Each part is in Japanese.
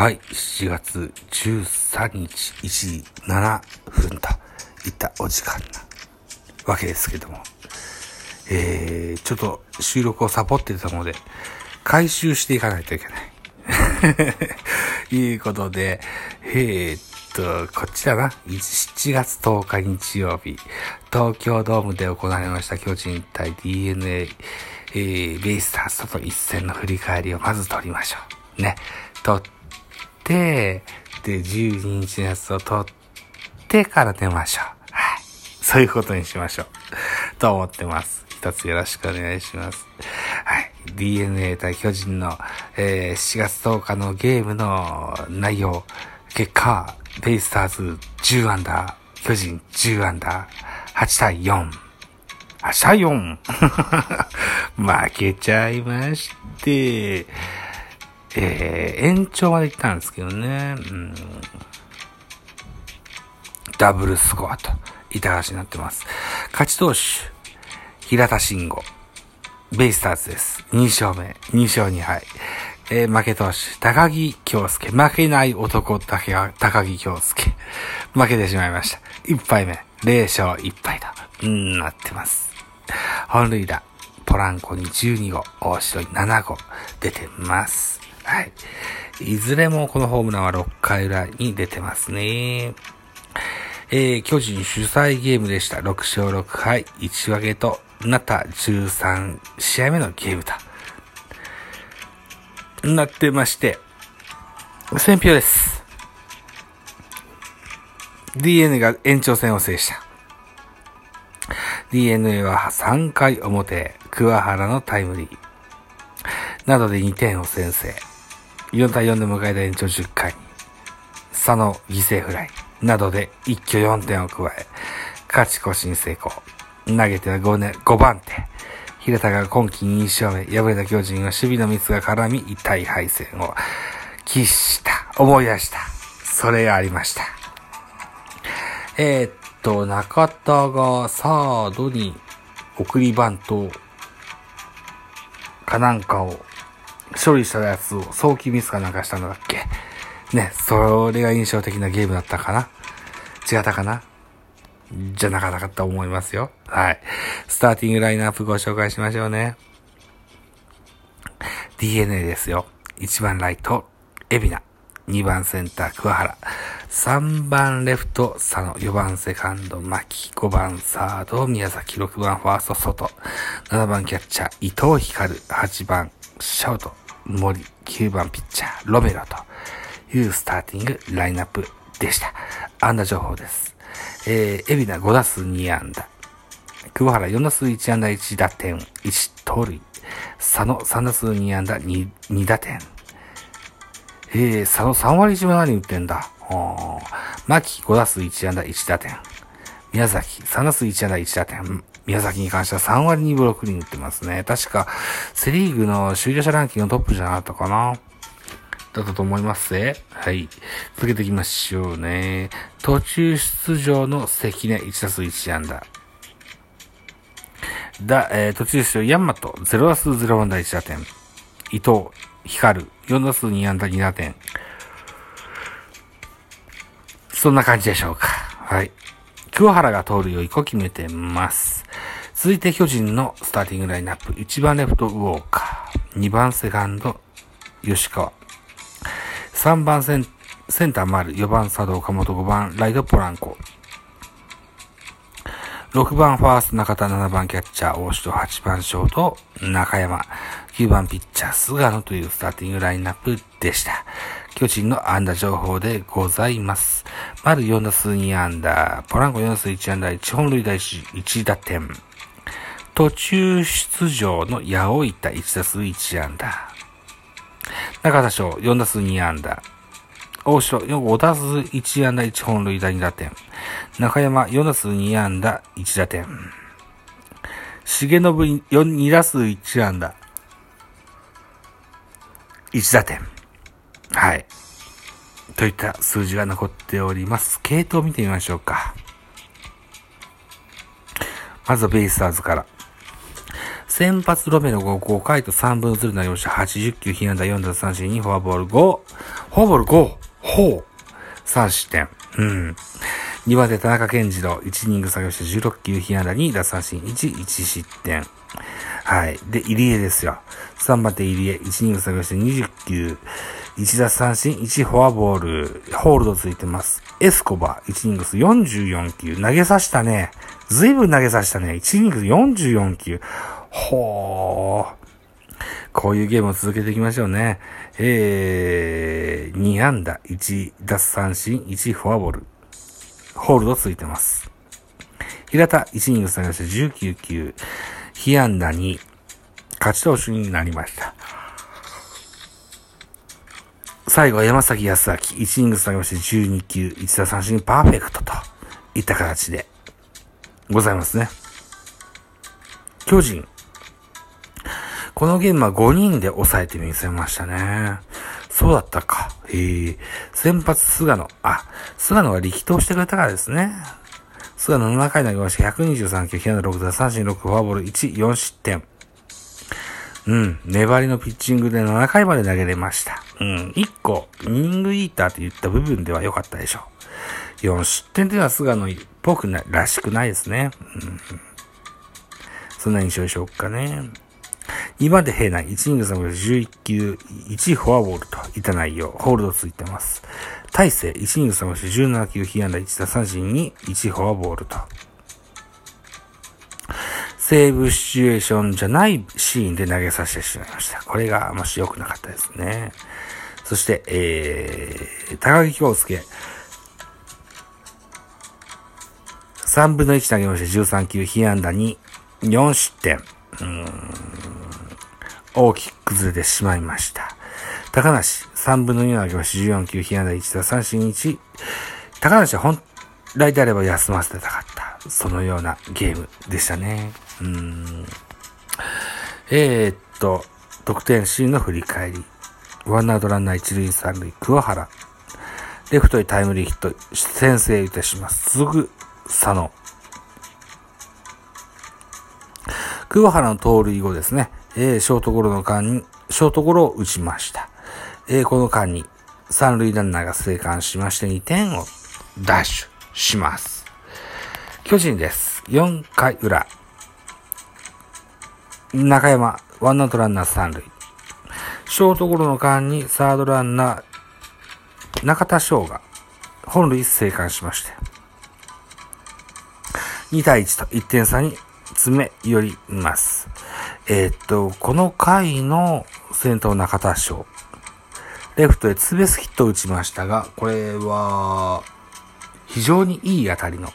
はい、7月13日1時7分といったお時間なわけですけども、えー、ちょっと収録をサボってたので、回収していかないといけない。いうことで、えー、っと、こっちだな。7月10日日曜日、東京ドームで行われました巨人対 DNA、えー、ベイスターズとの一戦の振り返りをまず取りましょう。ね。とて、で、12日のやつを取ってから出ましょう。はい。そういうことにしましょう。と思ってます。一つよろしくお願いします。はい。DNA 対巨人の、えー、7月10日のゲームの内容、結果、ベイスターズ10アンダー、巨人10アンダー、8対4。8対 4! 負けちゃいまして、えー、延長まで行ったんですけどね、うん、ダブルスコアと、板橋になってます。勝ち投手、平田慎吾、ベイスターズです。2勝目、2勝2敗。えー、負け投手、高木京介。負けない男だけが高木京介。負けてしまいました。1敗目、0勝1敗と、うん、なってます。本塁打、ポランコに12号、大城に7号、出てます。はい。いずれもこのホームランは6回裏に出てますね。えー、巨人主催ゲームでした。6勝6敗、1分けとなった13試合目のゲームとなってまして、選票です。DNA が延長戦を制した。DNA は3回表、桑原のタイムリー。などで2点を先制。4対4で迎えた延長10回、佐野犠牲フライなどで一挙4点を加え、勝ち越しに成功。投げては5年、5番手。平田が今季2勝目、敗れた巨人は守備のミスが絡み、痛い敗戦を喫した。思い出した。それがありました。えー、っと、中田がサードに送りバントかなんかを処理したやつを早期ミスかなんかしたんだっけ？ね、それが印象的なゲームだったかな？違ったかな？じゃなかったと思いますよ。はい。スターティングラインナップご紹介しましょうね。DNA ですよ。1番ライト、エビナ。2番センター、桑原。3番レフト、佐野。4番セカンド、牧。5番サード、宮崎。6番ファースト、外。7番キャッチャー、伊藤光。8番シャウト。森、9番ピッチャー、ロメロというスターティングラインナップでした。安打情報です。えー、エビナ5打数2安打。桑原4打数1安打1打点、1盗塁。佐野3打数2安打 2, 2打点。えー、佐野3割1分何打ってんだ。牧5打数1安打1打点。宮崎3打数1安打1打点。宮崎に関しては3割2分6厘打ってますね。確か、セリーグの首位打者ランキングのトップじゃなかったかな。だったと思いますぜ。はい。続けていきましょうね。途中出場の関根1打数1安打。だ、えー、途中出場ヤンマト0打数0安打1打点。伊藤、光4打数2安打2打点。そんな感じでしょうか。はい。桑原が通るよう1個決めてます。続いて巨人のスターティングラインナップ。1番レフト、ウォーカー。2番セカンド、吉川。3番センセンター丸。4番佐藤岡本。5番ライドポランコ。6番ファースト中田。7番キャッチャー大城。8番ショート中山。9番ピッチャー菅野というスターティングラインナップでした。巨人の安打情報でございます。丸4打数2安打。ポランコ4打数1安打。1本塁打 1, 打点。途中出場の八尾板1打数1安打。中田翔4打数2安打。大城5打数1安打1本塁打2打点。中山4打数2安打1打点。重信2打数1安打。1打点。はい。といった数字が残っております。系統を見てみましょうか。まずはベイスターズから。先発ロメロが5回と3分ずるになりました。80球、被安打4奪三振2、フォアボール5。フォアボール5。ほう。3失点。うん。2番手田中健次郎、1イニング作業して16球、被安打2、奪三振1、1失点。はい。で、入江ですよ。3番手入江、1イニング作業して20球、1奪三振、1フォアボール、ホールドついてます。エスコバ、1イニングス44球、投げさしたね。ずいぶん投げさしたね。1イニングス44球。ほー。こういうゲームを続けていきましょうね。えー、2安打、1奪三振、1フォアボール。ホールドついてます。平田、1イニング下げして19球、被安打2、勝ち投手になりました。最後は山崎康明、1イニング下げして12球、1打三振パーフェクトといった形でございますね。巨人、このゲームは5人で抑えてみせましたね。そうだったか。へえ。先発菅野。あ、菅野が力投してくれたからですね。菅野7回投げまして、123球、被安打6打、三振6、フォアボール1、4失点。うん。粘りのピッチングで7回まで投げれました。うん。1個、イニングイーターと言った部分では良かったでしょう。4失点というのは菅野っぽくな、らしくないですね。うん。そんな印象でしょうかね。2番手平内、1イニング3分11球、1フォアボールといた内容、ホールドついてます。大勢、1イニング3分17球、被安打1打三振に1フォアボールと。セーブシチュエーションじゃないシーンで投げさせてしまいました。これがあまし良くなかったですね。そして、えー、高木京介。3分の1投げまして13球、被安打2、4失点。うん大きく崩れてしまいました。高梨、3分の2の上げまし14球、被安打1打三振1。高梨は本来であれば休ませてたかった。そのようなゲームでしたね。うーん。えー、っと、得点シーンの振り返り。ワンアウトランナー一塁三塁、桑原。レフトへタイムリーヒット、先制いたします。すぐ、佐野。桑原の盗塁後ですね。えー、ショートゴロの間に、ショートゴロを打ちました。えー、この間に、三塁ランナーが生還しまして2点をダッシュします。巨人です。4回裏。中山、ワンアウトランナー三塁。ショートゴロの間にサードランナー、中田翔が本塁生還しまして。2対1と1点差に詰め寄ります。えー、っと、この回の先頭中田翔。レフトへツーベースヒットを打ちましたが、これは、非常にいい当たりの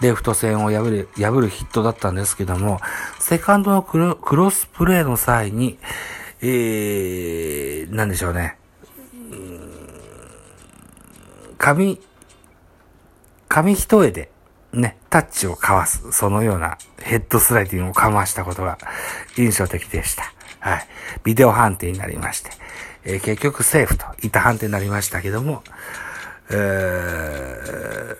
レフト線を破る、破るヒットだったんですけども、セカンドのクロクロスプレーの際に、えー、なんでしょうね。紙、紙一重で、ね、タッチをかわす、そのようなヘッドスライディングをかましたことが印象的でした。はい。ビデオ判定になりまして、えー、結局セーフといった判定になりましたけども、えー、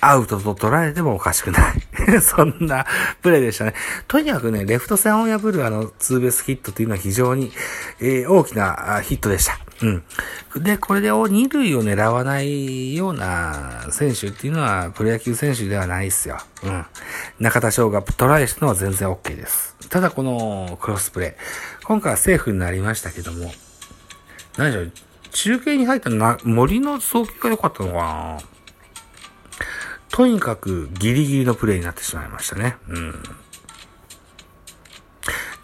アウトと捉えてもおかしくない そんなプレーでしたね。とにかくね、レフト線を破るあのツーベースヒットというのは非常に、えー、大きなヒットでした。うん。で、これで二塁を狙わないような選手っていうのはプロ野球選手ではないですよ。うん。中田翔がトライしたのは全然 OK です。ただこのクロスプレー。今回はセーフになりましたけども、何でしょう、中継に入ったな森の送球が良かったのかなとにかくギリギリのプレイになってしまいましたね。うん。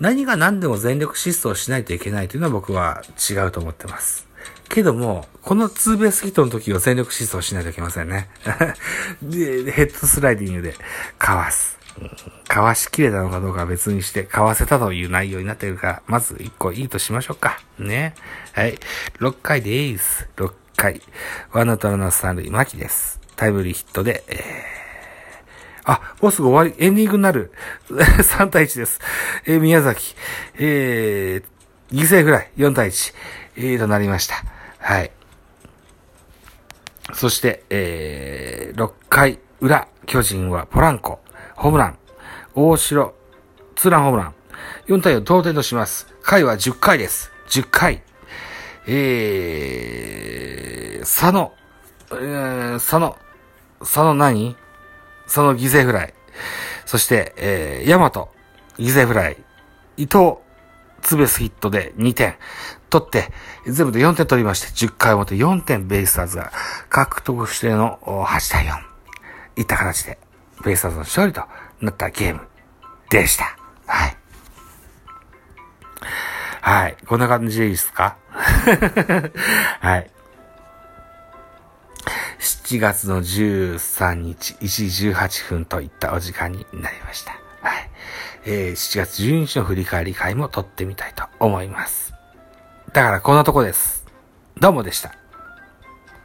何が何でも全力疾走しないといけないというのは僕は違うと思ってます。けども、このツーベースヒットの時は全力疾走しないといけませんね。で、ヘッドスライディングでかわす。かわしきれたのかどうかは別にして、かわせたという内容になっているから、まず1個いいとしましょうか。ね。はい。6回でーす。6回。ワンアウトランナー三塁、牧です。タイムリーヒットで、えー、あ、もうすぐ終わり、エンディングになる。3対1です。えー、宮崎、えー、犠牲フライ、4対1、えー、となりました。はい。そして、えー、6回裏、巨人はポランコ、ホームラン、大城、ツーランホームラン、4対4同点とします。回は10回です。10回。えー、佐野、えー、佐野、佐野何？佐野犠牲フライ。そして、えー、ヤマト、犠牲フライ。伊藤、ツベスヒットで2点取って、全部で4点取りまして、10回表4点ベイスターズが獲得しての8対4。いった形で、ベイスターズの勝利となったゲームでした。はい。はい。こんな感じでいいですか？はい。7月の13日1時18分といったお時間になりました。はい。えー、7月12日の振り返り会も撮ってみたいと思います。だからこんなとこです。どうもでした。